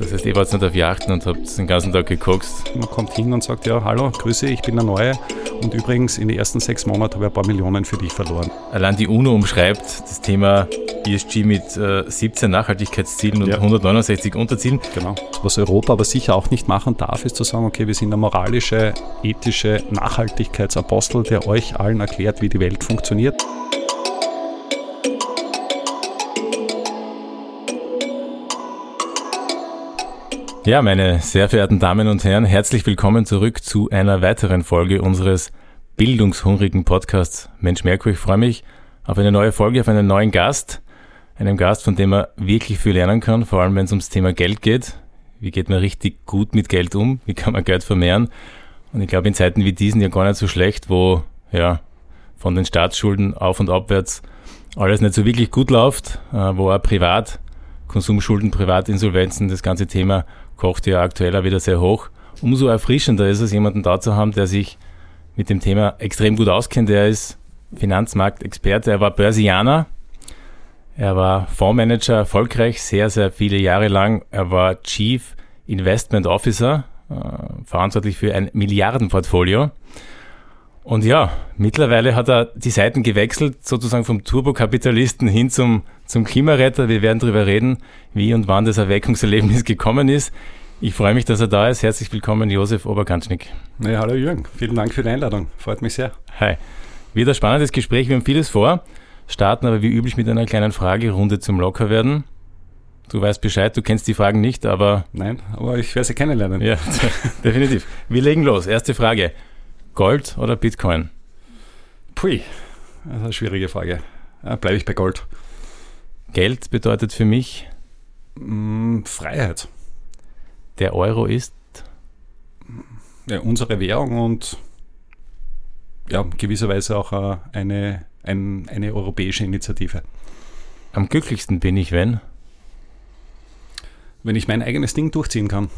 Das heißt, ihr wart nicht auf Yachten und habt den ganzen Tag gekokst. Man kommt hin und sagt, ja, hallo, grüße, ich bin der Neue. Und übrigens, in den ersten sechs Monaten habe ich ein paar Millionen für dich verloren. Allein die UNO umschreibt das Thema ESG mit äh, 17 Nachhaltigkeitszielen und ja. 169 Unterzielen. Genau. Was Europa aber sicher auch nicht machen darf, ist zu sagen, okay, wir sind der moralische, ethische Nachhaltigkeitsapostel, der euch allen erklärt, wie die Welt funktioniert. Ja, meine sehr verehrten Damen und Herren, herzlich willkommen zurück zu einer weiteren Folge unseres bildungshungrigen Podcasts Mensch Merkur. Ich freue mich auf eine neue Folge, auf einen neuen Gast. Einem Gast, von dem man wirklich viel lernen kann, vor allem wenn es ums Thema Geld geht. Wie geht man richtig gut mit Geld um? Wie kann man Geld vermehren? Und ich glaube, in Zeiten wie diesen ja gar nicht so schlecht, wo ja von den Staatsschulden auf und abwärts alles nicht so wirklich gut läuft, äh, wo auch privat Konsumschulden, Privatinsolvenzen, das ganze Thema kocht ja aktuell auch wieder sehr hoch. Umso erfrischender ist es, jemanden da zu haben, der sich mit dem Thema extrem gut auskennt. Er ist Finanzmarktexperte, er war Börsianer, er war Fondsmanager, erfolgreich, sehr, sehr viele Jahre lang. Er war Chief Investment Officer, äh, verantwortlich für ein Milliardenportfolio. Und ja, mittlerweile hat er die Seiten gewechselt, sozusagen vom Turbokapitalisten hin zum, zum Klimaretter. Wir werden darüber reden, wie und wann das Erweckungserlebnis gekommen ist. Ich freue mich, dass er da ist. Herzlich willkommen, Josef Oberkanschnick. Ja, hallo Jürgen, vielen Dank für die Einladung. Freut mich sehr. Hi. Wieder spannendes Gespräch. Wir haben vieles vor, starten aber wie üblich mit einer kleinen Fragerunde zum Lockerwerden. Du weißt Bescheid, du kennst die Fragen nicht, aber. Nein, aber ich werde sie kennenlernen. Ja, definitiv. Wir legen los. Erste Frage. Gold oder Bitcoin? Pui, das ist eine schwierige Frage. Bleibe ich bei Gold. Geld bedeutet für mich mm, Freiheit. Der Euro ist ja, unsere Währung und ja, gewisserweise auch äh, eine, ein, eine europäische Initiative. Am glücklichsten bin ich, wenn? Wenn ich mein eigenes Ding durchziehen kann.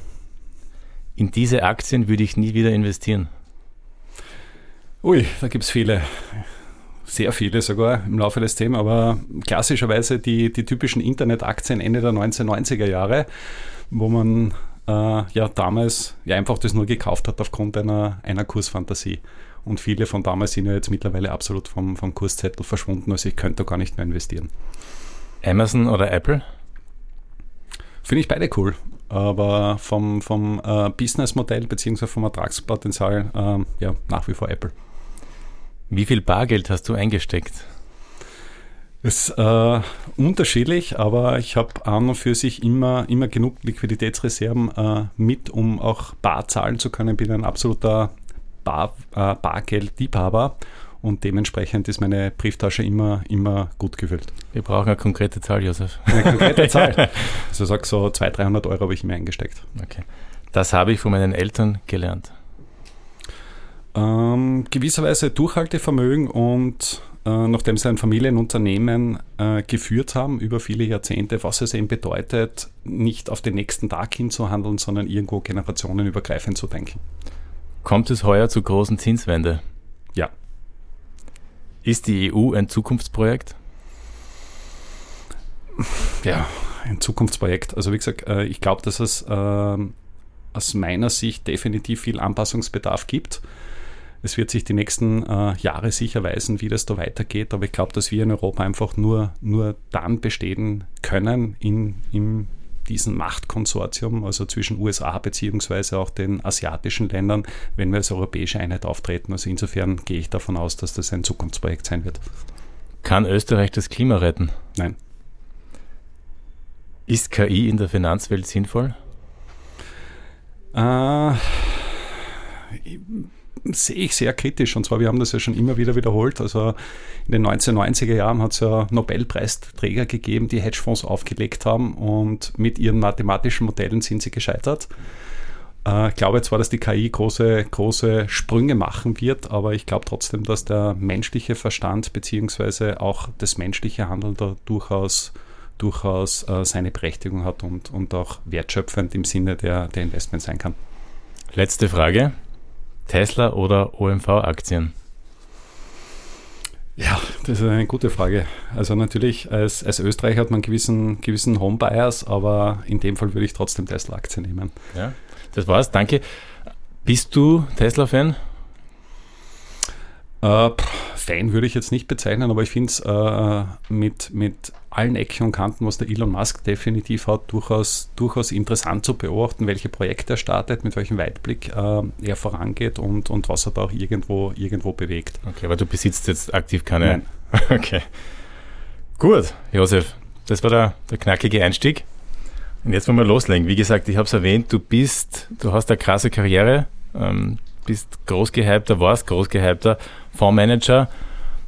In diese Aktien würde ich nie wieder investieren. Ui, da gibt es viele. Sehr viele sogar im Laufe des Themas, aber klassischerweise die, die typischen Internetaktien Ende der 1990er Jahre, wo man äh, ja damals ja einfach das nur gekauft hat aufgrund einer, einer Kursfantasie. Und viele von damals sind ja jetzt mittlerweile absolut vom, vom Kurszettel verschwunden, also ich könnte da gar nicht mehr investieren. Amazon oder Apple? Finde ich beide cool aber vom, vom äh, Businessmodell bzw. vom Ertragspotenzial äh, ja, nach wie vor Apple. Wie viel Bargeld hast du eingesteckt? Es ist äh, unterschiedlich, aber ich habe an und für sich immer, immer genug Liquiditätsreserven äh, mit, um auch bar zahlen zu können. Bin ein absoluter bar, äh, Bargeldliebhaber und dementsprechend ist meine Brieftasche immer, immer gut gefüllt. Wir brauchen eine konkrete Zahl, Josef. Eine konkrete Zahl. Also sag so 200, 300 Euro habe ich mir eingesteckt. Okay. Das habe ich von meinen Eltern gelernt. Ähm, gewisserweise Durchhaltevermögen und äh, nachdem sie ein Familienunternehmen äh, geführt haben über viele Jahrzehnte, was es eben bedeutet, nicht auf den nächsten Tag hinzuhandeln, sondern irgendwo generationenübergreifend zu denken. Kommt es heuer zu großen Zinswende? Ja. Ist die EU ein Zukunftsprojekt? Ja, ein Zukunftsprojekt. Also wie gesagt, äh, ich glaube, dass es äh, aus meiner Sicht definitiv viel Anpassungsbedarf gibt. Es wird sich die nächsten äh, Jahre sicher weisen, wie das da weitergeht, aber ich glaube, dass wir in Europa einfach nur, nur dann bestehen können in, in diesem Machtkonsortium, also zwischen USA beziehungsweise auch den asiatischen Ländern, wenn wir als europäische Einheit auftreten. Also insofern gehe ich davon aus, dass das ein Zukunftsprojekt sein wird. Kann Österreich das Klima retten? Nein. Ist KI in der Finanzwelt sinnvoll? Äh, sehe ich sehr kritisch. Und zwar, wir haben das ja schon immer wieder wiederholt. Also in den 1990er Jahren hat es ja Nobelpreisträger gegeben, die Hedgefonds aufgelegt haben und mit ihren mathematischen Modellen sind sie gescheitert. Äh, ich glaube zwar, dass die KI große, große Sprünge machen wird, aber ich glaube trotzdem, dass der menschliche Verstand beziehungsweise auch das menschliche Handeln da durchaus durchaus äh, seine Berechtigung hat und, und auch wertschöpfend im Sinne der, der Investment sein kann. Letzte Frage. Tesla oder OMV-Aktien? Ja, Das ist eine gute Frage. Also natürlich, als, als Österreicher hat man einen gewissen, gewissen Home-Bias, aber in dem Fall würde ich trotzdem Tesla-Aktie nehmen. Ja, das war's, danke. Bist du Tesla-Fan? Äh, Fan würde ich jetzt nicht bezeichnen, aber ich finde es äh, mit, mit allen Ecken und Kanten, was der Elon Musk definitiv hat, durchaus, durchaus interessant zu beobachten, welche Projekte er startet, mit welchem Weitblick äh, er vorangeht und, und was er da auch irgendwo, irgendwo bewegt. Okay, aber du besitzt jetzt aktiv keine. Nein. Okay. Gut, Josef, das war der, der knackige Einstieg. Und jetzt wollen wir loslegen. Wie gesagt, ich habe es erwähnt, du bist, du hast eine krasse Karriere, ähm, bist großgehypter, warst großgehypter Fondsmanager.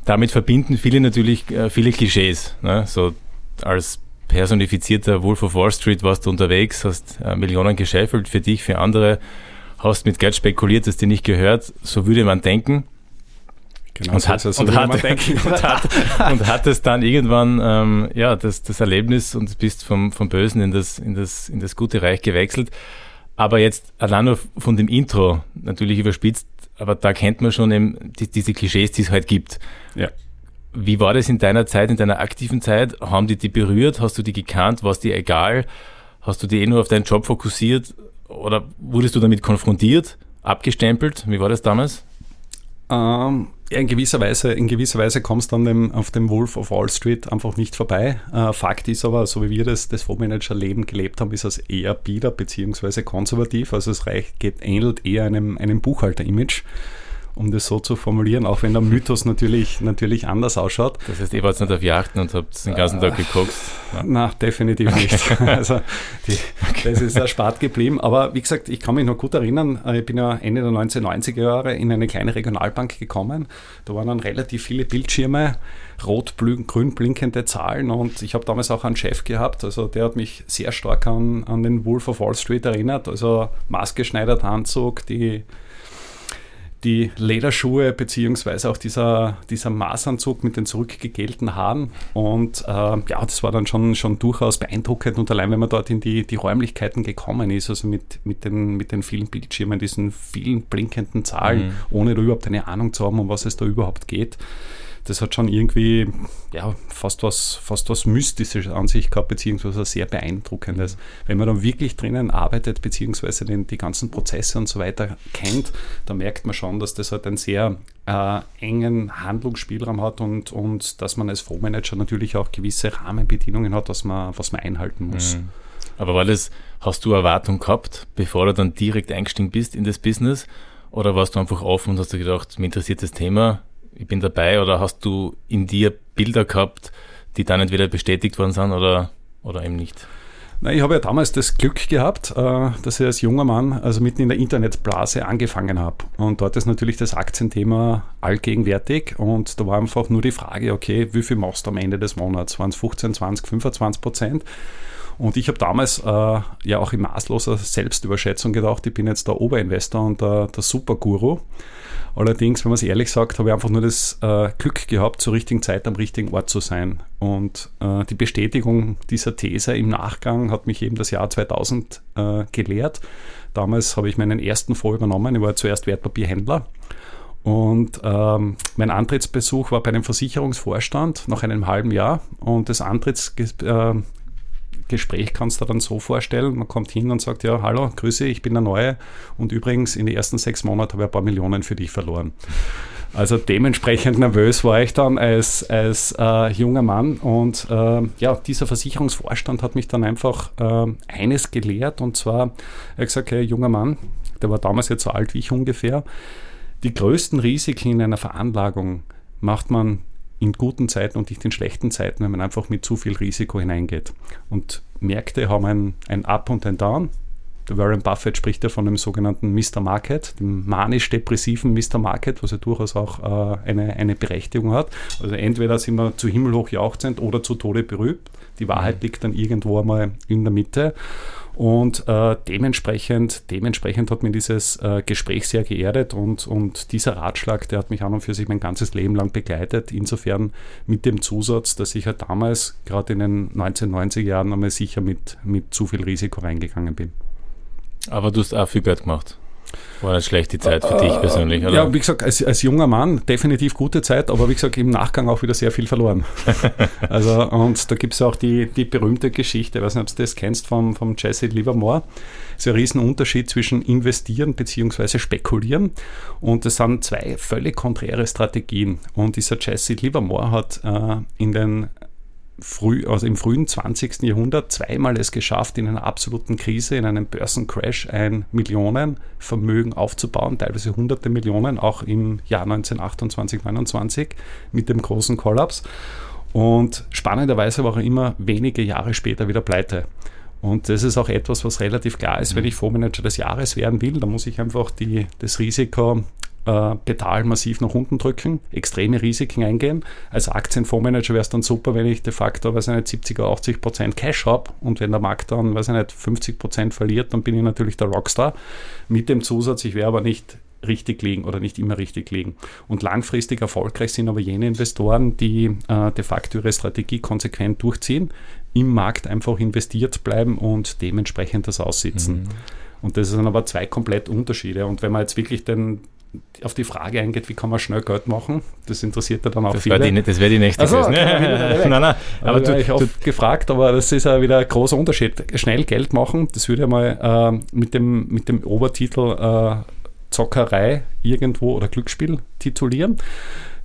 Damit verbinden viele natürlich äh, viele Klischees. Ne? So als personifizierter Wolf of Wall Street warst du unterwegs, hast äh, Millionen gescheffelt für dich, für andere, hast mit Geld spekuliert, das dir nicht gehört. So würde man denken. Genau, und, hat, und, hat, und, hat, und hat es dann irgendwann ähm, ja, das, das Erlebnis und bist vom, vom Bösen in das, in, das, in das gute Reich gewechselt. Aber jetzt allein nur von dem Intro, natürlich überspitzt, aber da kennt man schon eben die, diese Klischees, die es halt gibt. Ja. Wie war das in deiner Zeit, in deiner aktiven Zeit? Haben die die berührt? Hast du die gekannt? War es dir egal? Hast du dich eh nur auf deinen Job fokussiert? Oder wurdest du damit konfrontiert, abgestempelt? Wie war das damals? Ähm, in gewisser Weise, in gewisser Weise kommst du dann auf dem Wolf of Wall Street einfach nicht vorbei. Äh, Fakt ist aber, so wie wir das, das Fondsmanager-Leben gelebt haben, ist es eher bieder bzw. konservativ. Also es reicht, geht, ähnelt eher einem, einem Buchhalter-Image um das so zu formulieren, auch wenn der Mythos natürlich, natürlich anders ausschaut. Das heißt, ihr wart nicht auf Yachten und habt den ganzen Tag geguckt? Nein, definitiv nicht. Also die, das ist erspart geblieben. Aber wie gesagt, ich kann mich noch gut erinnern, äh, ich bin ja Ende der 1990er Jahre in eine kleine Regionalbank gekommen. Da waren dann relativ viele Bildschirme, rot, grün blinkende Zahlen und ich habe damals auch einen Chef gehabt, also der hat mich sehr stark an, an den Wolf of Wall Street erinnert, also maßgeschneiderter Anzug, die die Lederschuhe beziehungsweise auch dieser, dieser Maßanzug mit den zurückgegelten Haaren. Und äh, ja, das war dann schon, schon durchaus beeindruckend und allein wenn man dort in die, die Räumlichkeiten gekommen ist, also mit, mit, den, mit den vielen Bildschirmen, diesen vielen blinkenden Zahlen, mhm. ohne da überhaupt eine Ahnung zu haben, um was es da überhaupt geht das hat schon irgendwie ja, fast, was, fast was Mystisches an sich gehabt, beziehungsweise sehr Beeindruckendes. Wenn man dann wirklich drinnen arbeitet, beziehungsweise den, die ganzen Prozesse und so weiter kennt, dann merkt man schon, dass das halt einen sehr äh, engen Handlungsspielraum hat und, und dass man als Fondsmanager natürlich auch gewisse Rahmenbedingungen hat, was man, was man einhalten muss. Mhm. Aber war das, hast du Erwartung gehabt, bevor du dann direkt eingestiegen bist in das Business? Oder warst du einfach offen und hast du gedacht, mir interessiert das Thema, ich bin dabei oder hast du in dir Bilder gehabt, die dann entweder bestätigt worden sind oder, oder eben nicht? Na, ich habe ja damals das Glück gehabt, äh, dass ich als junger Mann also mitten in der Internetblase angefangen habe. Und dort ist natürlich das Aktienthema allgegenwärtig und da war einfach nur die Frage, okay, wie viel machst du am Ende des Monats? Waren es 15, 20, 25 Prozent? Und ich habe damals äh, ja auch in maßloser Selbstüberschätzung gedacht, ich bin jetzt der Oberinvestor und der, der Superguru. Allerdings, wenn man es ehrlich sagt, habe ich einfach nur das äh, Glück gehabt, zur richtigen Zeit am richtigen Ort zu sein. Und äh, die Bestätigung dieser These im Nachgang hat mich eben das Jahr 2000 äh, gelehrt. Damals habe ich meinen ersten Fonds übernommen. Ich war zuerst Wertpapierhändler. Und ähm, mein Antrittsbesuch war bei einem Versicherungsvorstand nach einem halben Jahr. Und das Antritts, äh, Gespräch kannst du dann so vorstellen, man kommt hin und sagt, ja, hallo, grüße, ich bin der Neue. Und übrigens in den ersten sechs Monaten habe ich ein paar Millionen für dich verloren. Also dementsprechend nervös war ich dann als, als äh, junger Mann. Und äh, ja, dieser Versicherungsvorstand hat mich dann einfach äh, eines gelehrt. Und zwar, er hat gesagt, hey, junger Mann, der war damals jetzt so alt wie ich ungefähr, die größten Risiken in einer Veranlagung macht man in guten Zeiten und nicht in schlechten Zeiten, wenn man einfach mit zu viel Risiko hineingeht. Und Märkte haben ein, ein Up und ein Down. Der Warren Buffett spricht ja von dem sogenannten Mr. Market, dem manisch-depressiven Mr. Market, was ja durchaus auch äh, eine, eine Berechtigung hat. Also entweder sind wir zu himmelhoch jauchzend oder zu Tode berühmt. Die Wahrheit liegt dann irgendwo einmal in der Mitte. Und äh, dementsprechend, dementsprechend hat mir dieses äh, Gespräch sehr geerdet und, und dieser Ratschlag, der hat mich an und für sich mein ganzes Leben lang begleitet. Insofern mit dem Zusatz, dass ich halt damals, gerade in den 1990er Jahren, einmal sicher mit, mit zu viel Risiko reingegangen bin. Aber du hast auch viel Geld gemacht. War nicht schlecht die Zeit für dich persönlich, oder? Ja, wie gesagt, als, als junger Mann definitiv gute Zeit, aber wie gesagt, im Nachgang auch wieder sehr viel verloren. also, und da gibt es auch die, die berühmte Geschichte, ich weiß nicht, ob du das kennst, vom, vom Jesse Livermore. Es ist ein Riesenunterschied zwischen investieren bzw. spekulieren. Und es sind zwei völlig konträre Strategien. Und dieser Jesse Livermore hat äh, in den früh, also im frühen 20. Jahrhundert zweimal es geschafft, in einer absoluten Krise, in einem Börsencrash ein Millionenvermögen aufzubauen, teilweise hunderte Millionen, auch im Jahr 1928, 29 mit dem großen Kollaps. Und spannenderweise war er immer wenige Jahre später wieder pleite. Und das ist auch etwas, was relativ klar ist, wenn mhm. ich Fondsmanager des Jahres werden will, dann muss ich einfach die, das Risiko äh, Pedal massiv nach unten drücken, extreme Risiken eingehen. Als Aktienfondsmanager wäre es dann super, wenn ich de facto, weiß ich nicht, 70 oder 80 Prozent Cash habe und wenn der Markt dann, weiß ich nicht, 50 Prozent verliert, dann bin ich natürlich der Rockstar. Mit dem Zusatz, ich wäre aber nicht richtig liegen oder nicht immer richtig liegen. Und langfristig erfolgreich sind aber jene Investoren, die äh, de facto ihre Strategie konsequent durchziehen, im Markt einfach investiert bleiben und dementsprechend das aussitzen. Mhm. Und das sind aber zwei komplett Unterschiede. Und wenn man jetzt wirklich den, auf die Frage eingeht, wie kann man schnell Geld machen, das interessiert ja dann auch das viele. Die, das wäre die nächste also, nein, nein, aber du, ich oft gefragt, aber das ist ja wieder ein großer Unterschied. Schnell Geld machen, das würde ja mal äh, mit, dem, mit dem Obertitel äh, Zockerei irgendwo oder Glücksspiel titulieren.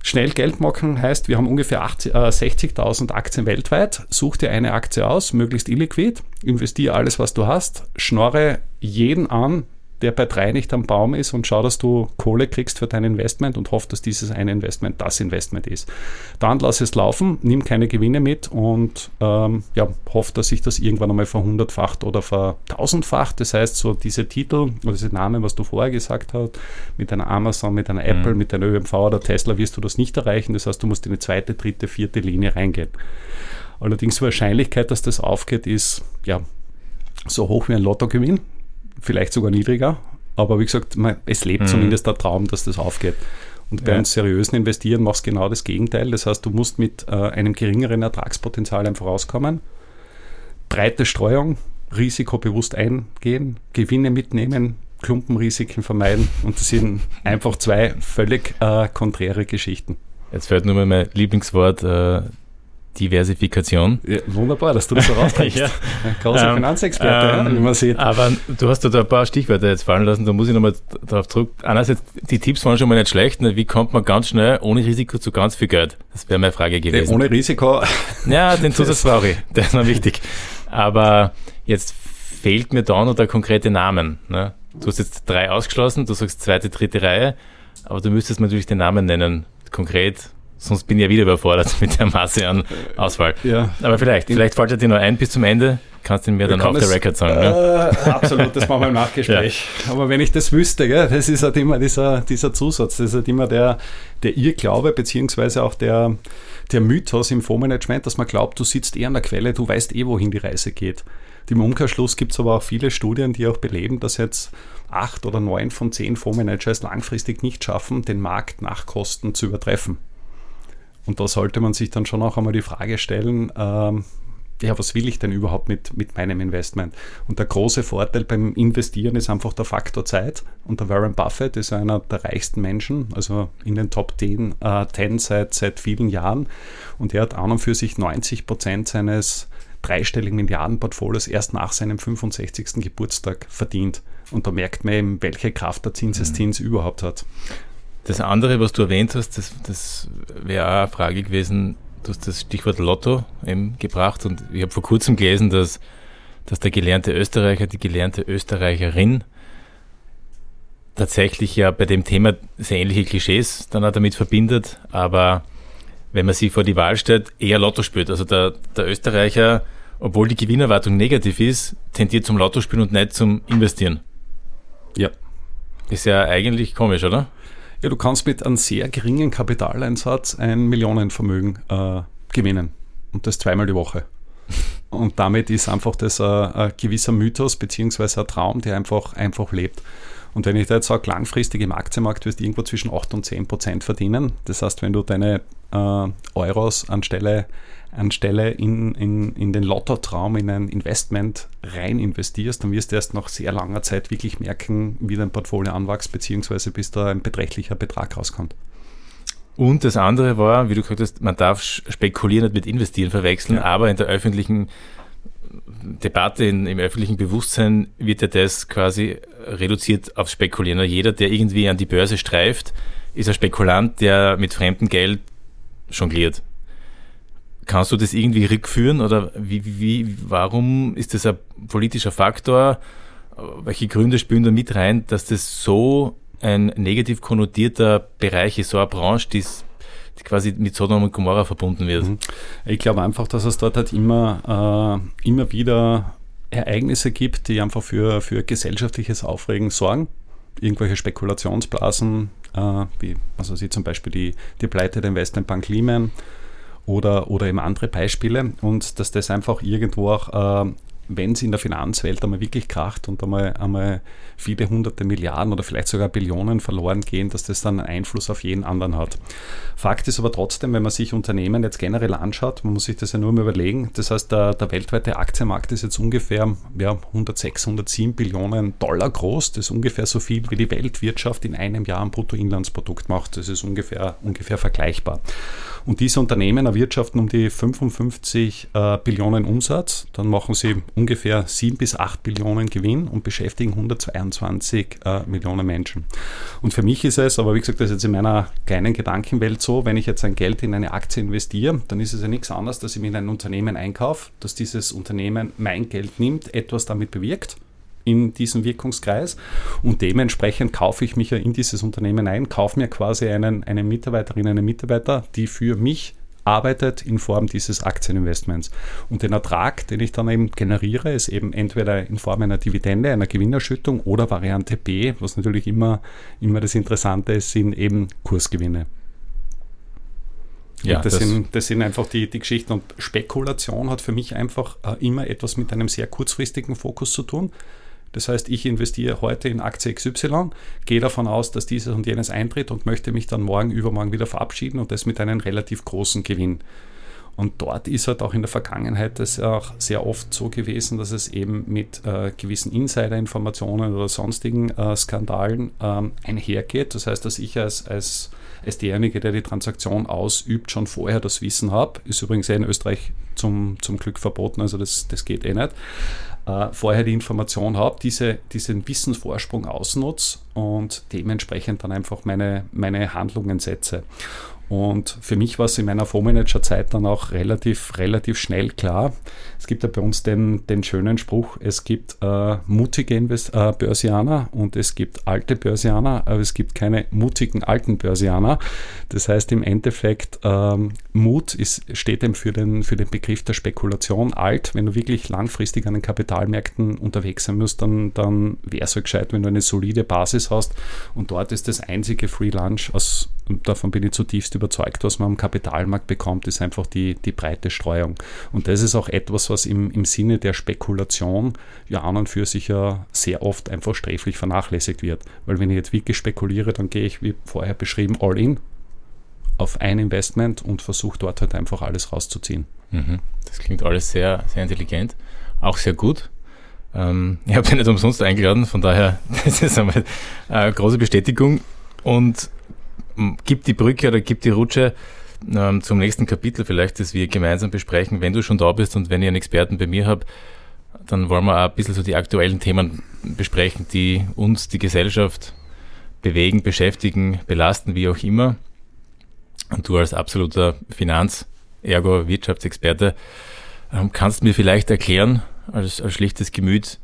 Schnell Geld machen heißt, wir haben ungefähr äh, 60.000 Aktien weltweit. Such dir eine Aktie aus, möglichst illiquid, investiere alles, was du hast, schnorre jeden an, der bei drei nicht am Baum ist und schau, dass du Kohle kriegst für dein Investment und hoff, dass dieses eine Investment das Investment ist. Dann lass es laufen, nimm keine Gewinne mit und ähm, ja, hoff, dass sich das irgendwann einmal verhundertfacht oder vertausendfacht. Das heißt, so diese Titel oder diese Namen, was du vorher gesagt hast, mit einer Amazon, mit einer Apple, mhm. mit einer ÖMV oder Tesla wirst du das nicht erreichen. Das heißt, du musst in eine zweite, dritte, vierte Linie reingehen. Allerdings die Wahrscheinlichkeit, dass das aufgeht, ist ja so hoch wie ein Lottogewinn vielleicht sogar niedriger. Aber wie gesagt, man, es lebt mhm. zumindest der Traum, dass das aufgeht. Und bei ja. einem seriösen Investieren machst du genau das Gegenteil. Das heißt, du musst mit äh, einem geringeren Ertragspotenzial einfach rauskommen. Breite Streuung, Risiko bewusst eingehen, Gewinne mitnehmen, Klumpenrisiken vermeiden. Und das sind einfach zwei völlig äh, konträre Geschichten. Jetzt fällt nur mal mein Lieblingswort, äh, Diversifikation. Ja, wunderbar, dass du das so rauskriegst. ja. Großer ähm, Finanzexperte, ähm, wie man sieht. Aber du hast da ein paar Stichwörter jetzt fallen lassen, da muss ich nochmal darauf zurück. Einerseits, die Tipps waren schon mal nicht schlecht. Ne? Wie kommt man ganz schnell ohne Risiko zu ganz viel Geld? Das wäre meine Frage gewesen. ohne Risiko. Ja, den Zusatz brauche ich. Der ist noch wichtig. Aber jetzt fehlt mir da noch der konkrete Namen. Ne? Du hast jetzt drei ausgeschlossen, du sagst zweite, dritte Reihe, aber du müsstest natürlich den Namen nennen. Konkret, sonst bin ich ja wieder überfordert mit der Masse an Auswahl. Ja. Aber vielleicht, vielleicht fällt dir noch ein bis zum Ende. Kannst du mir dann auf der Record sagen? Äh, ne? Absolut, das machen wir im Nachgespräch. Ja. Aber wenn ich das wüsste, gell, das ist halt immer dieser, dieser Zusatz, das ist halt immer der, der Irrglaube, beziehungsweise auch der, der Mythos im Fondsmanagement, dass man glaubt, du sitzt eh an der Quelle, du weißt eh, wohin die Reise geht. Im Umkehrschluss gibt es aber auch viele Studien, die auch beleben, dass jetzt acht oder neun von zehn Fondsmanagers langfristig nicht schaffen, den Markt nach Kosten zu übertreffen. Und da sollte man sich dann schon auch einmal die Frage stellen, ähm, ja, was will ich denn überhaupt mit, mit meinem Investment? Und der große Vorteil beim Investieren ist einfach der Faktor Zeit. Und der Warren Buffett ist einer der reichsten Menschen, also in den Top 10, äh, 10 seit, seit vielen Jahren. Und er hat an und für sich 90 Prozent seines dreistelligen Milliardenportfolios erst nach seinem 65. Geburtstag verdient. Und da merkt man eben, welche Kraft der Zinseszins mhm. überhaupt hat. Das andere, was du erwähnt hast, das, das wäre auch eine Frage gewesen. Du hast das Stichwort Lotto eben gebracht und ich habe vor kurzem gelesen, dass, dass der gelernte Österreicher, die gelernte Österreicherin tatsächlich ja bei dem Thema sehr ähnliche Klischees dann auch damit verbindet, aber wenn man sie vor die Wahl stellt, eher Lotto spielt. Also der, der Österreicher, obwohl die Gewinnerwartung negativ ist, tendiert zum Lotto spielen und nicht zum Investieren. Ja. Ist ja eigentlich komisch, oder? Ja, du kannst mit einem sehr geringen Kapitaleinsatz ein Millionenvermögen äh, gewinnen. Und das zweimal die Woche. Und damit ist einfach das äh, ein gewisser Mythos beziehungsweise ein Traum, der einfach, einfach lebt. Und wenn ich da jetzt sage, langfristig im Aktienmarkt wirst du irgendwo zwischen 8 und 10 Prozent verdienen. Das heißt, wenn du deine äh, Euros anstelle, anstelle in, in, in den Lottotraum, in ein Investment rein investierst, dann wirst du erst nach sehr langer Zeit wirklich merken, wie dein Portfolio anwächst, beziehungsweise bis da ein beträchtlicher Betrag rauskommt. Und das andere war, wie du gesagt hast, man darf spekulieren nicht mit investieren verwechseln, ja. aber in der öffentlichen Debatte, in, im öffentlichen Bewusstsein wird ja das quasi reduziert auf Spekulieren. Also jeder, der irgendwie an die Börse streift, ist ein Spekulant, der mit fremdem Geld jongliert. Kannst du das irgendwie rückführen oder wie, wie, warum ist das ein politischer Faktor? Welche Gründe spielen da mit rein, dass das so ein negativ konnotierter Bereich ist, so eine Branche, die quasi mit Sodom und Gomorra verbunden wird? Mhm. Ich glaube einfach, dass es dort halt immer, äh, immer wieder Ereignisse gibt, die einfach für, für gesellschaftliches Aufregen sorgen. Irgendwelche Spekulationsblasen, äh, wie also sie zum Beispiel die, die Pleite der Investmentbank Lehman oder, oder eben andere Beispiele und dass das einfach irgendwo auch äh, wenn es in der Finanzwelt einmal wirklich kracht und einmal, einmal viele hunderte Milliarden oder vielleicht sogar Billionen verloren gehen, dass das dann einen Einfluss auf jeden anderen hat. Fakt ist aber trotzdem, wenn man sich Unternehmen jetzt generell anschaut, man muss sich das ja nur mal überlegen, das heißt, der, der weltweite Aktienmarkt ist jetzt ungefähr ja, 106, 107 Billionen Dollar groß. Das ist ungefähr so viel, wie die Weltwirtschaft in einem Jahr am Bruttoinlandsprodukt macht. Das ist ungefähr, ungefähr vergleichbar. Und diese Unternehmen erwirtschaften um die 55 äh, Billionen Umsatz, dann machen sie ungefähr 7 bis 8 Billionen Gewinn und beschäftigen 122 äh, Millionen Menschen. Und für mich ist es, aber wie gesagt, das ist jetzt in meiner kleinen Gedankenwelt so, wenn ich jetzt ein Geld in eine Aktie investiere, dann ist es ja nichts anderes, dass ich mir in ein Unternehmen einkaufe, dass dieses Unternehmen mein Geld nimmt, etwas damit bewirkt in diesem Wirkungskreis und dementsprechend kaufe ich mich ja in dieses Unternehmen ein, kaufe mir quasi einen, eine Mitarbeiterin, einen Mitarbeiter, die für mich arbeitet in Form dieses Aktieninvestments. Und den Ertrag, den ich dann eben generiere, ist eben entweder in Form einer Dividende, einer Gewinnerschüttung oder Variante B, was natürlich immer, immer das Interessante ist, sind eben Kursgewinne. Ja, das, das, sind, das sind einfach die, die Geschichten. Und Spekulation hat für mich einfach äh, immer etwas mit einem sehr kurzfristigen Fokus zu tun. Das heißt, ich investiere heute in Aktie XY, gehe davon aus, dass dieses und jenes eintritt und möchte mich dann morgen, übermorgen wieder verabschieden und das mit einem relativ großen Gewinn. Und dort ist halt auch in der Vergangenheit das auch sehr oft so gewesen, dass es eben mit äh, gewissen Insider-Informationen oder sonstigen äh, Skandalen ähm, einhergeht. Das heißt, dass ich als, als, als derjenige, der die Transaktion ausübt, schon vorher das Wissen habe. Ist übrigens in Österreich zum, zum Glück verboten, also das, das geht eh nicht äh, vorher die Information habe, diese, diesen Wissensvorsprung ausnutze und dementsprechend dann einfach meine, meine Handlungen setze. Und für mich war es in meiner Fondsmanager-Zeit dann auch relativ, relativ schnell klar. Es gibt ja bei uns den, den schönen Spruch, es gibt äh, mutige Invest äh, Börsianer und es gibt alte Börsianer, aber es gibt keine mutigen alten Börsianer. Das heißt im Endeffekt, ähm, Mut ist, steht eben für den, für den Begriff der Spekulation. Alt, wenn du wirklich langfristig an den Kapitalmärkten unterwegs sein musst, dann, dann wäre es so halt gescheit, wenn du eine solide Basis hast. Und dort ist das einzige Free Lunch aus und davon bin ich zutiefst überzeugt, was man am Kapitalmarkt bekommt, ist einfach die, die breite Streuung. Und das ist auch etwas, was im, im Sinne der Spekulation ja an und für sich ja sehr oft einfach sträflich vernachlässigt wird. Weil wenn ich jetzt wirklich spekuliere, dann gehe ich, wie vorher beschrieben, all in auf ein Investment und versuche dort halt einfach alles rauszuziehen. Mhm. Das klingt alles sehr, sehr intelligent, auch sehr gut. Ähm, ich habe dich nicht umsonst eingeladen, von daher, das ist eine große Bestätigung. Und gibt die Brücke oder gibt die Rutsche ähm, zum nächsten Kapitel vielleicht, das wir gemeinsam besprechen. Wenn du schon da bist und wenn ich einen Experten bei mir habe, dann wollen wir auch ein bisschen so die aktuellen Themen besprechen, die uns, die Gesellschaft bewegen, beschäftigen, belasten, wie auch immer. Und du als absoluter Finanz-, ergo Wirtschaftsexperte, ähm, kannst mir vielleicht erklären, als, als schlichtes Gemüt,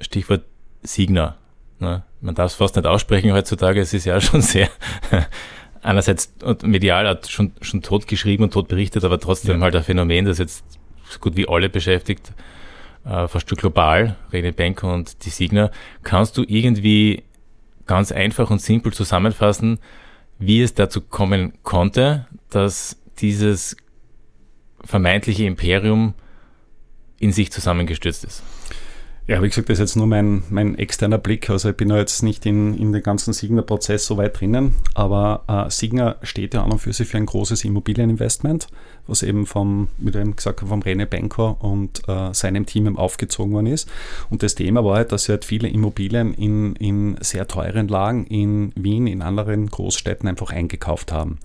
Stichwort Signer. Ne? Man darf es fast nicht aussprechen heutzutage, es ist ja schon sehr einerseits medial hat schon, schon tot geschrieben und tot berichtet, aber trotzdem ja. halt ein Phänomen, das jetzt so gut wie alle beschäftigt, äh, fast schon global, Rene Benko und die Signer. Kannst du irgendwie ganz einfach und simpel zusammenfassen, wie es dazu kommen konnte, dass dieses vermeintliche Imperium in sich zusammengestürzt ist? Ja, wie gesagt, das ist jetzt nur mein, mein externer Blick. Also ich bin da jetzt nicht in, in den ganzen Signer-Prozess so weit drinnen, aber äh, Signer steht ja an und für sich für ein großes Immobilieninvestment, was eben vom, wie du eben gesagt hast, vom René Benko und äh, seinem Team aufgezogen worden ist. Und das Thema war halt, dass sie halt viele Immobilien in, in sehr teuren Lagen in Wien, in anderen Großstädten einfach eingekauft haben.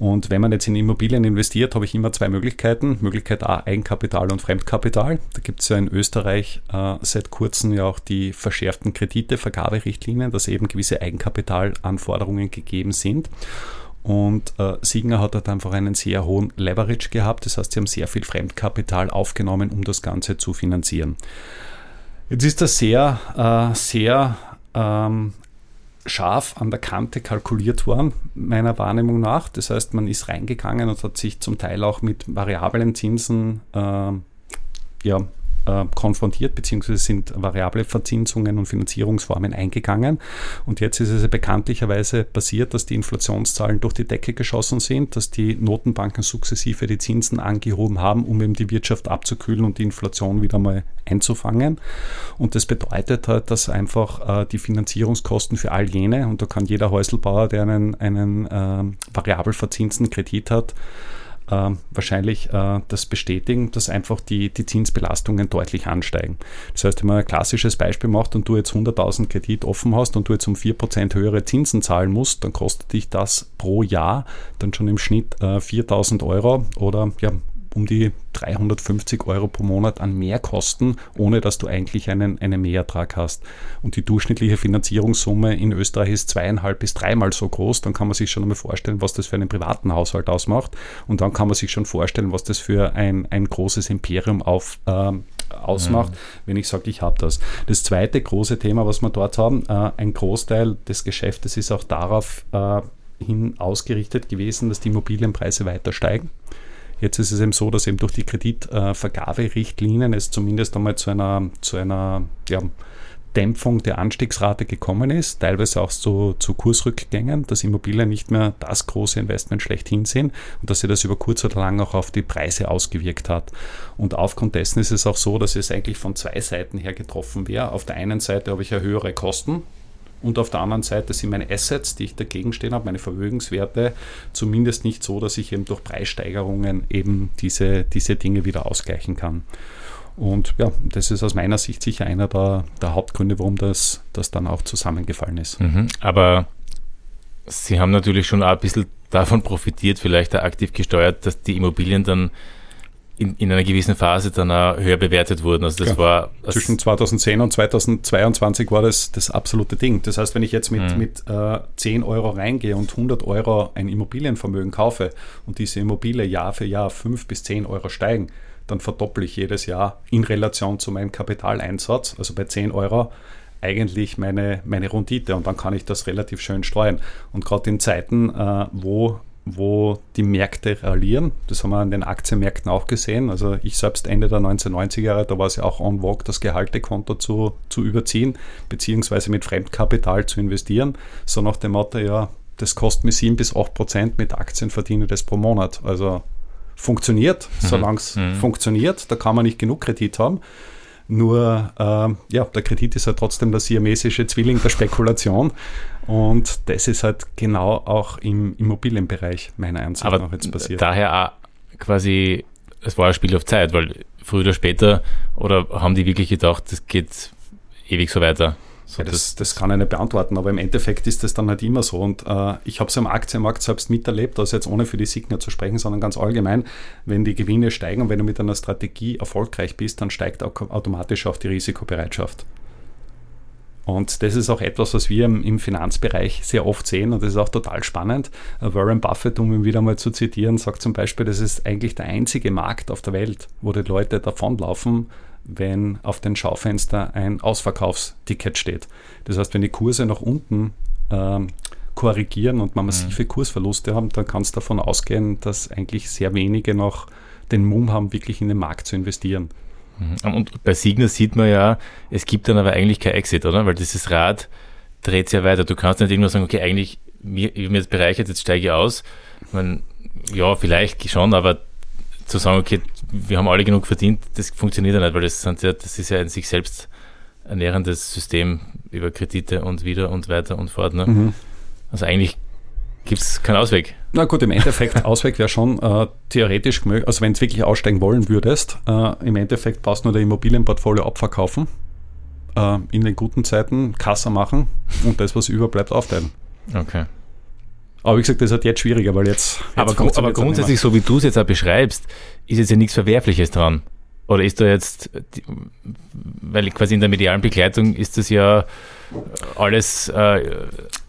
Und wenn man jetzt in Immobilien investiert, habe ich immer zwei Möglichkeiten. Möglichkeit A, Eigenkapital und Fremdkapital. Da gibt es ja in Österreich äh, seit kurzem ja auch die verschärften Kredite, Vergaberichtlinien, dass eben gewisse Eigenkapitalanforderungen gegeben sind. Und äh, Signer hat dort einfach einen sehr hohen Leverage gehabt. Das heißt, sie haben sehr viel Fremdkapital aufgenommen, um das Ganze zu finanzieren. Jetzt ist das sehr, äh, sehr ähm, scharf an der Kante kalkuliert worden, meiner Wahrnehmung nach. Das heißt, man ist reingegangen und hat sich zum Teil auch mit variablen Zinsen äh, ja, äh, konfrontiert, beziehungsweise sind variable Verzinsungen und Finanzierungsformen eingegangen. Und jetzt ist es bekanntlicherweise passiert, dass die Inflationszahlen durch die Decke geschossen sind, dass die Notenbanken sukzessive die Zinsen angehoben haben, um eben die Wirtschaft abzukühlen und die Inflation wieder mal einzufangen. Und das bedeutet halt, dass einfach äh, die Finanzierungskosten für all jene, und da kann jeder Häuselbauer, der einen, einen äh, variabel verzinsten Kredit hat, äh, wahrscheinlich äh, das bestätigen, dass einfach die, die Zinsbelastungen deutlich ansteigen. Das heißt, wenn man ein klassisches Beispiel macht und du jetzt 100.000 Kredit offen hast und du jetzt um 4% höhere Zinsen zahlen musst, dann kostet dich das pro Jahr dann schon im Schnitt äh, 4.000 Euro oder ja, um die 350 Euro pro Monat an Mehrkosten, ohne dass du eigentlich einen, einen Mehrertrag hast. Und die durchschnittliche Finanzierungssumme in Österreich ist zweieinhalb bis dreimal so groß. Dann kann man sich schon einmal vorstellen, was das für einen privaten Haushalt ausmacht. Und dann kann man sich schon vorstellen, was das für ein, ein großes Imperium auf, äh, ausmacht, mhm. wenn ich sage, ich habe das. Das zweite große Thema, was wir dort haben, äh, ein Großteil des Geschäftes ist auch darauf äh, hin ausgerichtet gewesen, dass die Immobilienpreise weiter steigen. Jetzt ist es eben so, dass eben durch die Kreditvergaberichtlinien es zumindest einmal zu einer, zu einer ja, Dämpfung der Anstiegsrate gekommen ist, teilweise auch zu, zu Kursrückgängen, dass Immobilien nicht mehr das große Investment schlechthin sind und dass sich das über kurz oder lang auch auf die Preise ausgewirkt hat. Und aufgrund dessen ist es auch so, dass es eigentlich von zwei Seiten her getroffen wäre. Auf der einen Seite habe ich ja höhere Kosten, und auf der anderen Seite sind meine Assets, die ich dagegen stehen habe, meine Vermögenswerte, zumindest nicht so, dass ich eben durch Preissteigerungen eben diese, diese Dinge wieder ausgleichen kann. Und ja, das ist aus meiner Sicht sicher einer der, der Hauptgründe, warum das, das dann auch zusammengefallen ist. Mhm, aber Sie haben natürlich schon ein bisschen davon profitiert, vielleicht aktiv gesteuert, dass die Immobilien dann in, in einer gewissen Phase dann auch höher bewertet wurden. Also das ja. war zwischen 2010 und 2022 war das das absolute Ding. Das heißt, wenn ich jetzt mit, mhm. mit äh, 10 Euro reingehe und 100 Euro ein Immobilienvermögen kaufe und diese Immobilie Jahr für Jahr 5 bis 10 Euro steigen, dann verdopple ich jedes Jahr in Relation zu meinem Kapitaleinsatz, also bei 10 Euro, eigentlich meine, meine Rendite und dann kann ich das relativ schön steuern. Und gerade in Zeiten, äh, wo wo die Märkte rallieren. Das haben wir an den Aktienmärkten auch gesehen. Also ich selbst Ende der 1990er Jahre, da war es ja auch on vogue, das Gehaltekonto zu, zu überziehen, beziehungsweise mit Fremdkapital zu investieren. So nach dem Motto, ja, das kostet mir 7 bis 8 Prozent, mit Aktien verdiene das pro Monat. Also funktioniert, mhm. solange es mhm. funktioniert. Da kann man nicht genug Kredit haben. Nur, äh, ja, der Kredit ist ja trotzdem der siamesische Zwilling der Spekulation. Und das ist halt genau auch im Immobilienbereich meiner Ansicht Aber nach jetzt passiert. Daher auch quasi, es war ein Spiel auf Zeit, weil früher oder später, oder haben die wirklich gedacht, das geht ewig so weiter? So, ja, das, das, kann ich nicht beantworten, aber im Endeffekt ist das dann halt immer so. Und äh, ich habe es am Aktienmarkt selbst miterlebt, also jetzt ohne für die Signer zu sprechen, sondern ganz allgemein, wenn die Gewinne steigen und wenn du mit einer Strategie erfolgreich bist, dann steigt auch automatisch auch die Risikobereitschaft. Und das ist auch etwas, was wir im, Finanzbereich sehr oft sehen und das ist auch total spannend. Äh, Warren Buffett, um ihn wieder mal zu zitieren, sagt zum Beispiel, das ist eigentlich der einzige Markt auf der Welt, wo die Leute davonlaufen, wenn auf dem Schaufenster ein Ausverkaufsticket steht. Das heißt, wenn die Kurse nach unten ähm, korrigieren und man massive mhm. Kursverluste haben, dann kann es davon ausgehen, dass eigentlich sehr wenige noch den Mumm haben, wirklich in den Markt zu investieren. Mhm. Und bei Signer sieht man ja, es gibt dann aber eigentlich kein Exit, oder? Weil dieses Rad dreht sich ja weiter. Du kannst nicht irgendwann sagen, okay, eigentlich, mir, mir jetzt bereichert, jetzt steige ich aus. Ich meine, ja, vielleicht schon, aber zu sagen, okay, wir haben alle genug verdient, das funktioniert ja nicht, weil das, sind ja, das ist ja in sich selbst ernährendes System über Kredite und wieder und weiter und fort. Ne? Mhm. Also eigentlich gibt es keinen Ausweg. Na gut, im Endeffekt, Ausweg wäre schon äh, theoretisch möglich, also wenn du wirklich aussteigen wollen würdest, äh, im Endeffekt brauchst du nur dein Immobilienportfolio abverkaufen, äh, in den guten Zeiten Kasse machen und das, was überbleibt, aufteilen. Okay. Aber wie gesagt, das ist halt jetzt schwieriger, weil jetzt. jetzt aber, aber grundsätzlich, so wie du es jetzt auch beschreibst, ist jetzt ja nichts Verwerfliches dran. Oder ist da jetzt, weil quasi in der medialen Begleitung ist das ja alles. Äh,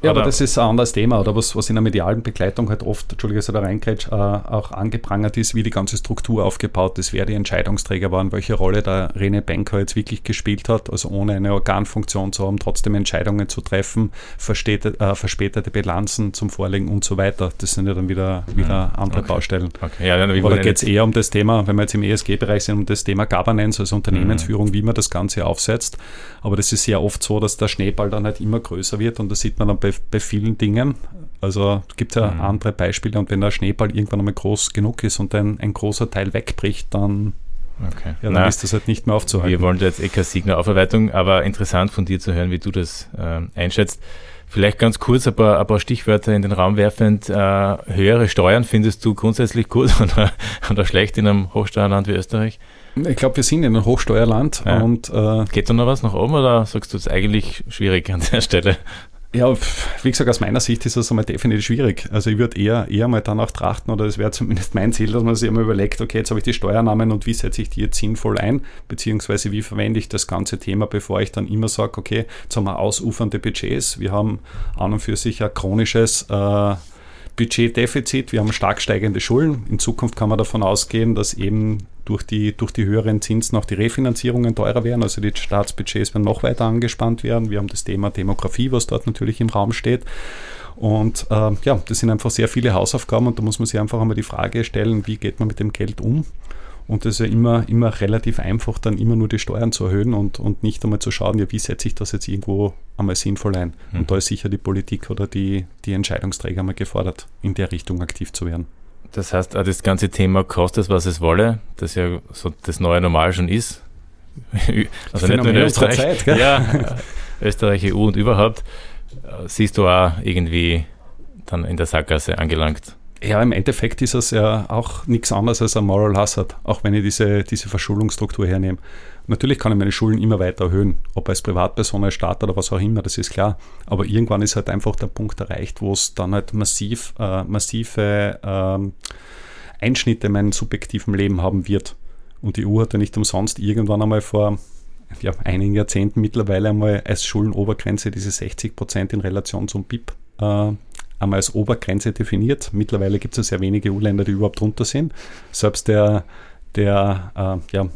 ja, aber das ist ein anderes Thema, oder was, was in der medialen Begleitung halt oft, Entschuldige, dass ich da reingrätsch, äh, auch angeprangert ist, wie die ganze Struktur aufgebaut ist, wer die Entscheidungsträger waren, welche Rolle der Rene Benker jetzt wirklich gespielt hat, also ohne eine Organfunktion zu haben, trotzdem Entscheidungen zu treffen, verspätete, äh, verspätete Bilanzen zum Vorlegen und so weiter. Das sind ja dann wieder, wieder mhm. andere okay. Baustellen. Okay. Ja, dann, oder geht es eher um das Thema, wenn wir jetzt im ESG-Bereich sind, um das Thema Governance, also Unternehmensführung, mhm. wie man das Ganze aufsetzt. Aber das ist sehr oft so, dass der Schneeball dann halt immer größer wird und das sieht man dann bei, bei vielen Dingen. Also gibt es ja mhm. andere Beispiele und wenn der Schneeball irgendwann einmal groß genug ist und ein, ein großer Teil wegbricht, dann, okay. ja, dann Na, ist das halt nicht mehr aufzuhalten. Wir wollen jetzt eh keine Signalaufarbeitung, aber interessant von dir zu hören, wie du das äh, einschätzt. Vielleicht ganz kurz ein paar, ein paar Stichwörter in den Raum werfend. Äh, höhere Steuern findest du grundsätzlich gut oder, oder schlecht in einem Hochsteuerland wie Österreich? Ich glaube, wir sind in einem Hochsteuerland. Ja. Und, äh, Geht da noch was nach oben oder sagst du es eigentlich schwierig an der Stelle? Ja, wie gesagt, aus meiner Sicht ist das einmal definitiv schwierig. Also ich würde eher, eher mal danach trachten, oder das wäre zumindest mein Ziel, dass man sich einmal überlegt, okay, jetzt habe ich die Steuernahmen und wie setze ich die jetzt sinnvoll ein, beziehungsweise wie verwende ich das ganze Thema, bevor ich dann immer sage, okay, jetzt haben wir ausufernde Budgets, wir haben an und für sich ein chronisches äh, Budgetdefizit, wir haben stark steigende Schulden. In Zukunft kann man davon ausgehen, dass eben durch die, durch die höheren Zinsen auch die Refinanzierungen teurer werden, also die Staatsbudgets werden noch weiter angespannt werden. Wir haben das Thema Demografie, was dort natürlich im Raum steht. Und äh, ja, das sind einfach sehr viele Hausaufgaben und da muss man sich einfach einmal die Frage stellen, wie geht man mit dem Geld um? Und das ist ja immer, immer relativ einfach, dann immer nur die Steuern zu erhöhen und, und nicht einmal zu schauen, ja, wie setze ich das jetzt irgendwo einmal sinnvoll ein. Mhm. Und da ist sicher die Politik oder die, die Entscheidungsträger mal gefordert, in der Richtung aktiv zu werden. Das heißt, das ganze Thema kostet, was es wolle, das ja so das neue Normal schon ist. Also nicht nur in Österreich. Zeit, gell? Ja, Österreich, EU und überhaupt, äh, siehst du auch irgendwie dann in der Sackgasse angelangt. Ja, im Endeffekt ist es ja auch nichts anderes als ein Moral Hazard, auch wenn ich diese, diese Verschuldungsstruktur hernehme. Natürlich kann ich meine Schulden immer weiter erhöhen, ob als Privatperson, als Staat oder was auch immer, das ist klar. Aber irgendwann ist halt einfach der Punkt erreicht, wo es dann halt massiv, äh, massive ähm, Einschnitte in meinem subjektiven Leben haben wird. Und die EU hat ja nicht umsonst irgendwann einmal vor ja, einigen Jahrzehnten mittlerweile einmal als Schuldenobergrenze diese 60 Prozent in Relation zum BIP äh, einmal als Obergrenze definiert. Mittlerweile gibt es ja sehr wenige EU-Länder, die überhaupt drunter sind. Selbst der, der äh, ja,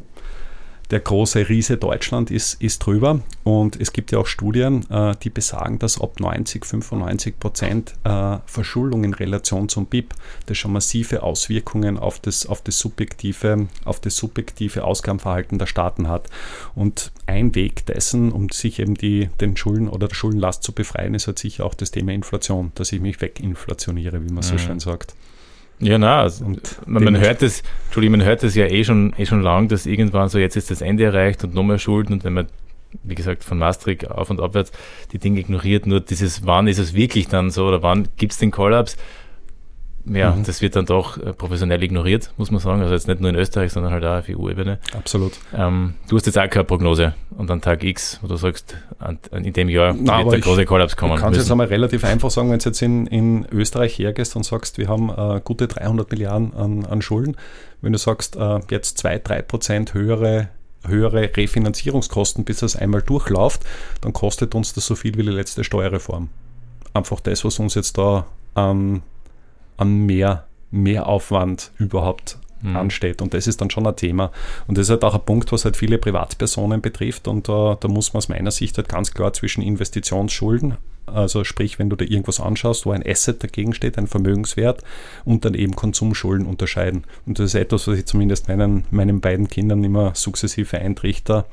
der große Riese Deutschland ist, ist drüber. Und es gibt ja auch Studien, äh, die besagen, dass ab 90, 95 Prozent äh, Verschuldung in Relation zum BIP das schon massive Auswirkungen auf das, auf das subjektive, auf das subjektive Ausgabenverhalten der Staaten hat. Und ein Weg dessen, um sich eben die, den Schulden oder der Schuldenlast zu befreien, ist halt sicher auch das Thema Inflation, dass ich mich weginflationiere, wie man so mhm. schön sagt. Ja, na, also man, man hört es, Entschuldigung, man hört es ja eh schon, eh schon lang, dass irgendwann so jetzt ist das Ende erreicht und noch mehr Schulden und wenn man, wie gesagt, von Maastricht auf und abwärts die Dinge ignoriert, nur dieses, wann ist es wirklich dann so oder wann gibt es den Kollaps, ja, mhm. das wird dann doch äh, professionell ignoriert, muss man sagen. Also jetzt nicht nur in Österreich, sondern halt auch auf EU-Ebene. Absolut. Ähm, du hast jetzt auch keine Prognose und an Tag X, wo du sagst, an, in dem Jahr Na, wird der große Kollaps kommen. Du kannst jetzt einmal relativ einfach sagen, wenn du jetzt in, in Österreich hergehst und sagst, wir haben äh, gute 300 Milliarden an, an Schulden, wenn du sagst, äh, jetzt 2, 3 Prozent höhere höhere Refinanzierungskosten, bis das einmal durchläuft, dann kostet uns das so viel wie die letzte Steuerreform. Einfach das, was uns jetzt da an an mehr, mehr Aufwand überhaupt mhm. ansteht. Und das ist dann schon ein Thema. Und das ist halt auch ein Punkt, was halt viele Privatpersonen betrifft. Und uh, da muss man aus meiner Sicht halt ganz klar zwischen Investitionsschulden, also sprich, wenn du dir irgendwas anschaust, wo ein Asset dagegen steht, ein Vermögenswert, und dann eben Konsumschulden unterscheiden. Und das ist etwas, was ich zumindest meinen, meinen beiden Kindern immer sukzessive eintrichter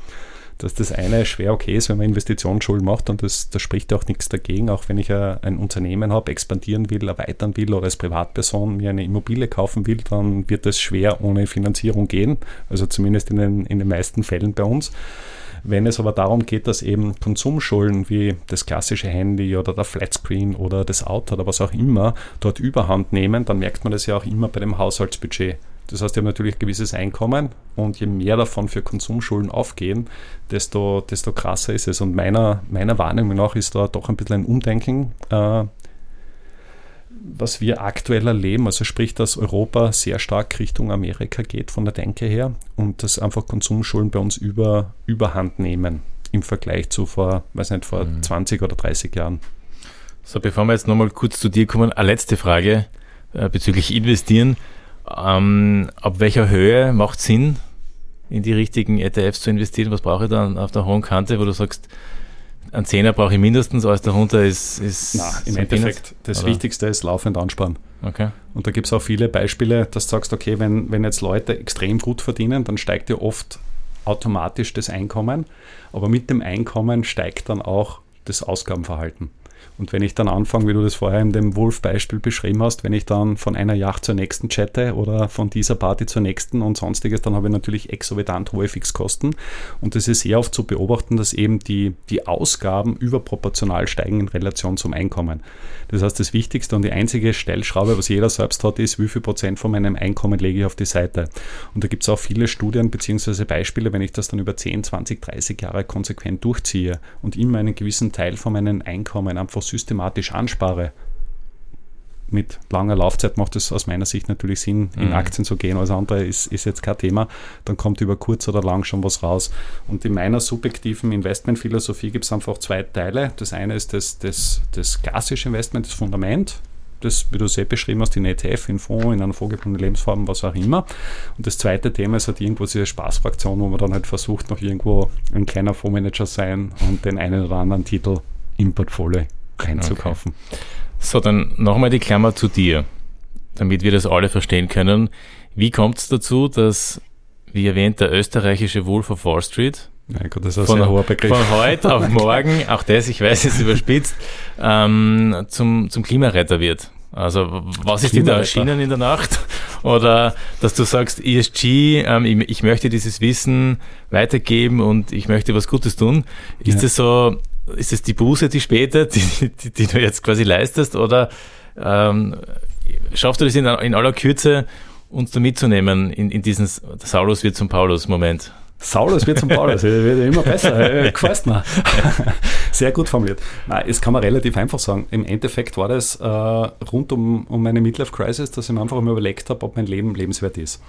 dass das eine schwer okay ist, wenn man Investitionsschulden macht und das, da spricht auch nichts dagegen, auch wenn ich ein Unternehmen habe, expandieren will, erweitern will oder als Privatperson mir eine Immobilie kaufen will, dann wird das schwer ohne Finanzierung gehen, also zumindest in den, in den meisten Fällen bei uns. Wenn es aber darum geht, dass eben Konsumschulden wie das klassische Handy oder der Flatscreen oder das Auto oder was auch immer dort überhand nehmen, dann merkt man das ja auch immer bei dem Haushaltsbudget. Das heißt, ich habe natürlich ein gewisses Einkommen und je mehr davon für Konsumschulden aufgehen, desto, desto krasser ist es. Und meiner, meiner Wahrnehmung nach ist da doch ein bisschen ein Umdenken äh, was wir aktuell erleben, also sprich, dass Europa sehr stark Richtung Amerika geht von der Denke her und dass einfach Konsumschulden bei uns über, überhand nehmen im Vergleich zu vor, weiß nicht, vor mhm. 20 oder 30 Jahren. So, bevor wir jetzt nochmal kurz zu dir kommen, eine letzte Frage äh, bezüglich Investieren. Ähm, ab welcher Höhe macht Sinn, in die richtigen ETFs zu investieren? Was brauche ich dann auf der hohen Kante, wo du sagst, ein Zehner brauche ich mindestens, alles darunter ist. ist Na, im Endeffekt, das oder? Wichtigste ist laufend ansparen. Okay. Und da gibt es auch viele Beispiele, dass du sagst, okay, wenn, wenn jetzt Leute extrem gut verdienen, dann steigt ja oft automatisch das Einkommen, aber mit dem Einkommen steigt dann auch das Ausgabenverhalten. Und wenn ich dann anfange, wie du das vorher in dem Wolf-Beispiel beschrieben hast, wenn ich dann von einer Yacht zur nächsten chatte oder von dieser Party zur nächsten und sonstiges, dann habe ich natürlich exorbitant hohe Fixkosten. Und es ist sehr oft zu beobachten, dass eben die, die Ausgaben überproportional steigen in Relation zum Einkommen. Das heißt, das Wichtigste und die einzige Stellschraube, was jeder selbst hat, ist, wie viel Prozent von meinem Einkommen lege ich auf die Seite. Und da gibt es auch viele Studien bzw. Beispiele, wenn ich das dann über 10, 20, 30 Jahre konsequent durchziehe und immer einen gewissen Teil von meinem Einkommen einfach systematisch anspare, mit langer Laufzeit macht es aus meiner Sicht natürlich Sinn, in mhm. Aktien zu gehen. Alles andere ist, ist jetzt kein Thema. Dann kommt über kurz oder lang schon was raus. Und in meiner subjektiven Investmentphilosophie gibt es einfach zwei Teile. Das eine ist das, das, das klassische Investment, das Fundament. Das, wie du es eh beschrieben hast, in ETF, in Fonds, in einer vorgegebenen Lebensform, was auch immer. Und das zweite Thema ist halt irgendwo diese Spaßfraktion, wo man dann halt versucht, noch irgendwo ein kleiner Fondsmanager sein und den einen oder anderen Titel im Portfolio einzukaufen. Okay. So, dann nochmal die Klammer zu dir, damit wir das alle verstehen können. Wie kommt es dazu, dass, wie erwähnt, der österreichische Wolf of Wall Street mein Gott, das ist ein von, hoher Begriff. Von heute auf morgen, auch das, ich weiß, ist überspitzt, ähm, zum, zum Klimaretter wird? Also was ist dir da erschienen in der Nacht? Oder dass du sagst, ESG, ähm, ich, ich, möchte dieses Wissen weitergeben und ich möchte was Gutes tun. Ist ja. das so ist es die Buße, die später, die, die, die du jetzt quasi leistest, oder ähm, schaffst du das in, in, aller Kürze, uns da mitzunehmen in, in diesen Saulus wird zum Paulus-Moment? Saulus wird zum Paulus, das wird immer besser, gefällt mir. Sehr gut formuliert. Nein, das kann man relativ einfach sagen. Im Endeffekt war das äh, rund um, um meine Midlife-Crisis, dass ich mir einfach mal überlegt habe, ob mein Leben lebenswert ist.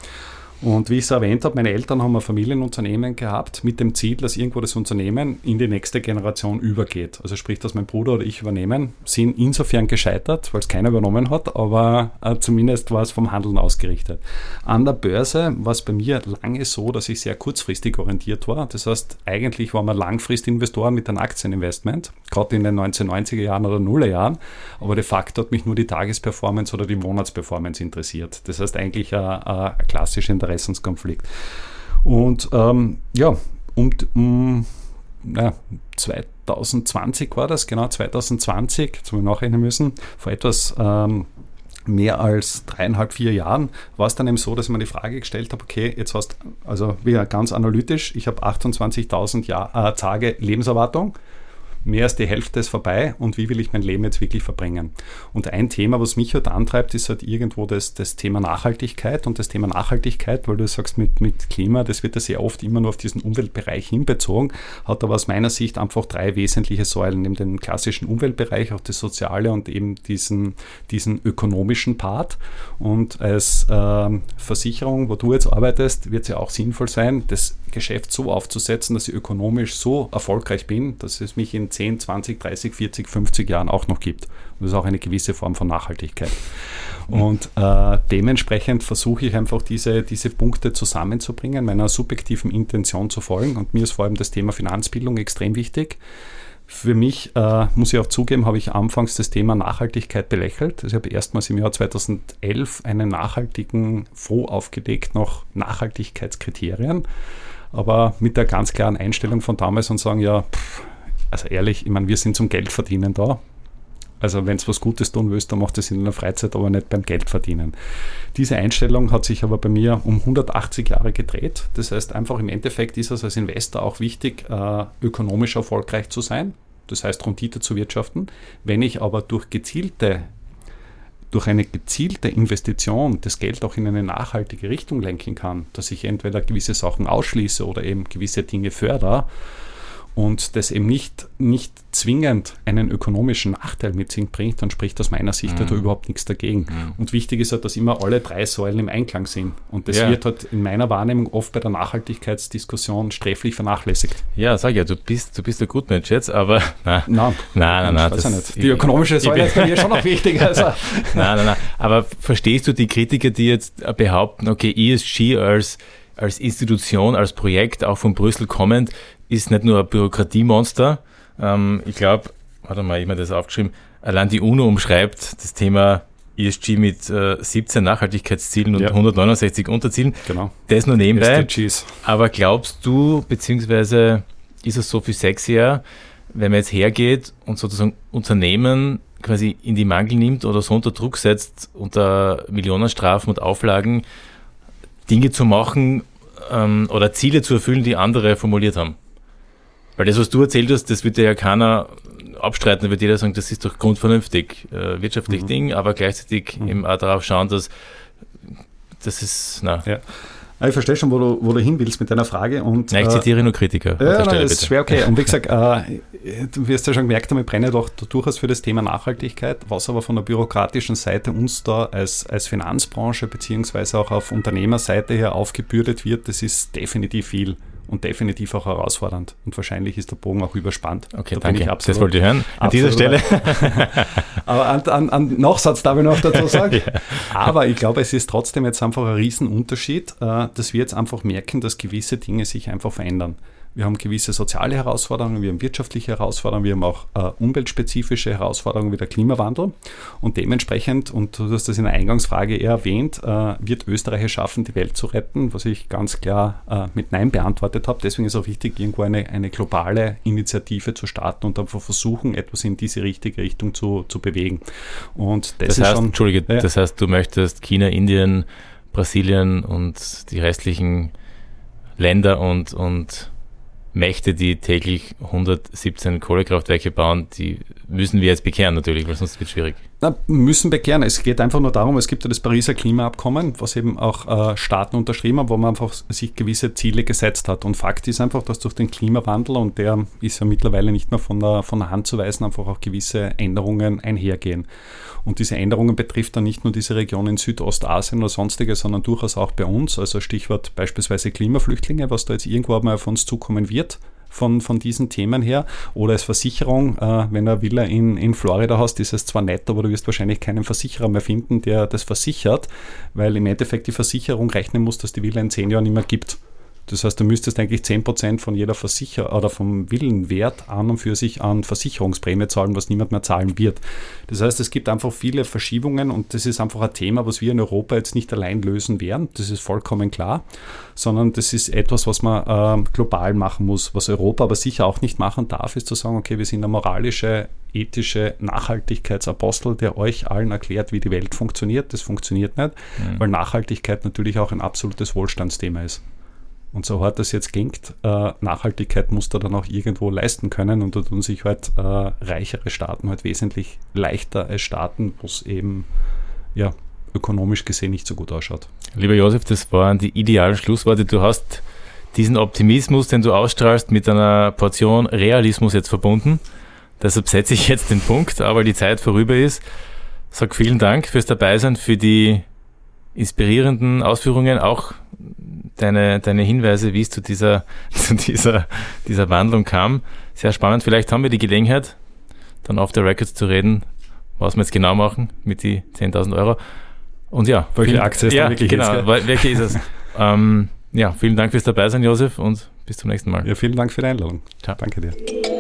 Und wie ich es erwähnt habe, meine Eltern haben ein Familienunternehmen gehabt mit dem Ziel, dass irgendwo das Unternehmen in die nächste Generation übergeht. Also sprich, dass mein Bruder oder ich übernehmen, sind insofern gescheitert, weil es keiner übernommen hat, aber äh, zumindest war es vom Handeln ausgerichtet. An der Börse war es bei mir lange so, dass ich sehr kurzfristig orientiert war. Das heißt, eigentlich war man Langfristinvestoren mit einem Aktieninvestment, gerade in den 1990er Jahren oder Nuller Jahren, aber de facto hat mich nur die Tagesperformance oder die Monatsperformance interessiert. Das heißt eigentlich ein, ein klassisches Interesse Interessenskonflikt. Und ähm, ja, um, um ja, 2020 war das, genau 2020, jetzt haben wir nachrechnen müssen, vor etwas ähm, mehr als dreieinhalb, vier Jahren war es dann eben so, dass ich mir die Frage gestellt habe, okay, jetzt hast also wieder ganz analytisch, ich habe 28.000 äh, Tage Lebenserwartung, mehr als die Hälfte ist vorbei und wie will ich mein Leben jetzt wirklich verbringen? Und ein Thema, was mich halt antreibt, ist halt irgendwo das, das Thema Nachhaltigkeit und das Thema Nachhaltigkeit, weil du sagst mit, mit Klima, das wird ja sehr oft immer nur auf diesen Umweltbereich hinbezogen, hat aber aus meiner Sicht einfach drei wesentliche Säulen, neben den klassischen Umweltbereich, auch das Soziale und eben diesen, diesen ökonomischen Part. Und als äh, Versicherung, wo du jetzt arbeitest, wird es ja auch sinnvoll sein, das Geschäft so aufzusetzen, dass ich ökonomisch so erfolgreich bin, dass es mich in 10, 20, 30, 40, 50 Jahren auch noch gibt. Und das ist auch eine gewisse Form von Nachhaltigkeit. Und äh, dementsprechend versuche ich einfach diese, diese Punkte zusammenzubringen, meiner subjektiven Intention zu folgen. Und mir ist vor allem das Thema Finanzbildung extrem wichtig. Für mich, äh, muss ich auch zugeben, habe ich anfangs das Thema Nachhaltigkeit belächelt. Also ich habe erstmals im Jahr 2011 einen nachhaltigen Fonds aufgelegt nach Nachhaltigkeitskriterien aber mit der ganz klaren Einstellung von damals und sagen, ja, pff, also ehrlich, ich meine, wir sind zum Geldverdienen da. Also wenn es was Gutes tun willst, dann macht es in der Freizeit, aber nicht beim Geld verdienen. Diese Einstellung hat sich aber bei mir um 180 Jahre gedreht. Das heißt einfach im Endeffekt ist es als Investor auch wichtig, äh, ökonomisch erfolgreich zu sein. Das heißt Rendite zu wirtschaften. Wenn ich aber durch gezielte durch eine gezielte Investition das Geld auch in eine nachhaltige Richtung lenken kann, dass ich entweder gewisse Sachen ausschließe oder eben gewisse Dinge fördere, und das eben nicht, nicht zwingend einen ökonomischen Nachteil mit sich bringt, dann spricht aus meiner Sicht mhm. da überhaupt nichts dagegen. Mhm. Und wichtig ist halt, dass immer alle drei Säulen im Einklang sind. Und das ja. wird halt in meiner Wahrnehmung oft bei der Nachhaltigkeitsdiskussion sträflich vernachlässigt. Ja, sag ja, du bist, du bist ein Gutmensch jetzt, aber na, nein, nein, nein, nein das, nicht. Die ökonomische Säule ist bei mir schon noch wichtig. Also. nein, nein, nein. Aber verstehst du die Kritiker, die jetzt behaupten, okay, ESG als als Institution, als Projekt, auch von Brüssel kommend, ist nicht nur ein Bürokratiemonster. Ähm, ich glaube, warte mal, ich habe mir das aufgeschrieben, allein die UNO umschreibt das Thema ESG mit äh, 17 Nachhaltigkeitszielen und ja. 169 Unterzielen. Genau. Das nur nebenbei. SDGs. Aber glaubst du, beziehungsweise ist es so viel sexier, wenn man jetzt hergeht und sozusagen Unternehmen quasi in die Mangel nimmt oder so unter Druck setzt, unter Millionenstrafen und Auflagen, Dinge zu machen ähm, oder Ziele zu erfüllen, die andere formuliert haben? Weil das, was du erzählt hast, das wird ja keiner abstreiten, wird jeder sagen, das ist doch grundvernünftig, äh, wirtschaftlich mhm. Ding, aber gleichzeitig mhm. eben auch darauf schauen, dass das ist, na. Ja. Ich verstehe schon, wo du, wo du hin willst mit deiner Frage. Und, nein, ich zitiere äh, nur Kritiker. Ja, nein, ist schwer okay. Und wie gesagt, äh, du wirst ja schon gemerkt haben, ich brenne doch durchaus für das Thema Nachhaltigkeit, was aber von der bürokratischen Seite uns da als, als Finanzbranche beziehungsweise auch auf Unternehmerseite her aufgebürdet wird, das ist definitiv viel und definitiv auch herausfordernd. Und wahrscheinlich ist der Bogen auch überspannt. Okay, da danke. das wollte ich hören. An dieser Stelle. Aber an, an, an Nachsatz darf ich noch dazu sagen. ja. Aber ich glaube, es ist trotzdem jetzt einfach ein Riesenunterschied, äh, dass wir jetzt einfach merken, dass gewisse Dinge sich einfach verändern. Wir haben gewisse soziale Herausforderungen, wir haben wirtschaftliche Herausforderungen, wir haben auch äh, umweltspezifische Herausforderungen wie der Klimawandel. Und dementsprechend, und du hast das in der Eingangsfrage eher erwähnt, äh, wird Österreich es schaffen, die Welt zu retten, was ich ganz klar äh, mit Nein beantwortet habe. Deswegen ist auch wichtig, irgendwo eine, eine globale Initiative zu starten und einfach versuchen, etwas in diese richtige Richtung zu, zu bewegen. Und das, das heißt, schon, Entschuldige, ja. das heißt, du möchtest China, Indien, Brasilien und die restlichen Länder und, und Mächte, die täglich 117 Kohlekraftwerke bauen, die müssen wir jetzt bekehren natürlich, weil sonst wird es schwierig. Na, müssen bekehren. Es geht einfach nur darum, es gibt ja das Pariser Klimaabkommen, was eben auch äh, Staaten unterschrieben haben, wo man einfach sich gewisse Ziele gesetzt hat. Und Fakt ist einfach, dass durch den Klimawandel, und der ist ja mittlerweile nicht mehr von der, von der Hand zu weisen, einfach auch gewisse Änderungen einhergehen. Und diese Änderungen betrifft dann nicht nur diese Region in Südostasien oder sonstige, sondern durchaus auch bei uns. Also Stichwort beispielsweise Klimaflüchtlinge, was da jetzt irgendwo mal auf uns zukommen wird von, von diesen Themen her. Oder als Versicherung, äh, wenn du eine Villa in, in Florida hast, ist es zwar nett, aber du wirst wahrscheinlich keinen Versicherer mehr finden, der das versichert, weil im Endeffekt die Versicherung rechnen muss, dass die Villa in zehn Jahren nicht mehr gibt. Das heißt, du müsstest eigentlich 10% von jeder Versicher oder vom Villenwert an und für sich an Versicherungsprämie zahlen, was niemand mehr zahlen wird. Das heißt, es gibt einfach viele Verschiebungen und das ist einfach ein Thema, was wir in Europa jetzt nicht allein lösen werden. Das ist vollkommen klar, sondern das ist etwas, was man äh, global machen muss. Was Europa aber sicher auch nicht machen darf, ist zu sagen, okay, wir sind eine moralische ethische Nachhaltigkeitsapostel, der euch allen erklärt, wie die Welt funktioniert. Das funktioniert nicht, mhm. weil Nachhaltigkeit natürlich auch ein absolutes Wohlstandsthema ist. Und so hart das jetzt klingt, äh, Nachhaltigkeit muss da dann auch irgendwo leisten können und da tun sich halt äh, reichere Staaten halt wesentlich leichter als Staaten, wo es eben ja, ökonomisch gesehen nicht so gut ausschaut. Lieber Josef, das waren die idealen Schlussworte. Du hast diesen Optimismus, den du ausstrahlst, mit einer Portion Realismus jetzt verbunden. Deshalb setze ich jetzt den Punkt, aber die Zeit vorüber ist. Sag vielen Dank fürs Dabeisein, für die inspirierenden Ausführungen, auch deine, deine Hinweise, wie es zu dieser, zu dieser, dieser Wandlung kam. Sehr spannend. Vielleicht haben wir die Gelegenheit, dann auf der Records zu reden, was wir jetzt genau machen mit die 10.000 Euro. Und ja. Welche Aktie ist ja, wirklich genau, jetzt, welche ist es? ähm, ja, vielen Dank fürs Dabeisein, Josef, und bis zum nächsten Mal. Ja, vielen Dank für die Einladung. Ciao. Danke dir.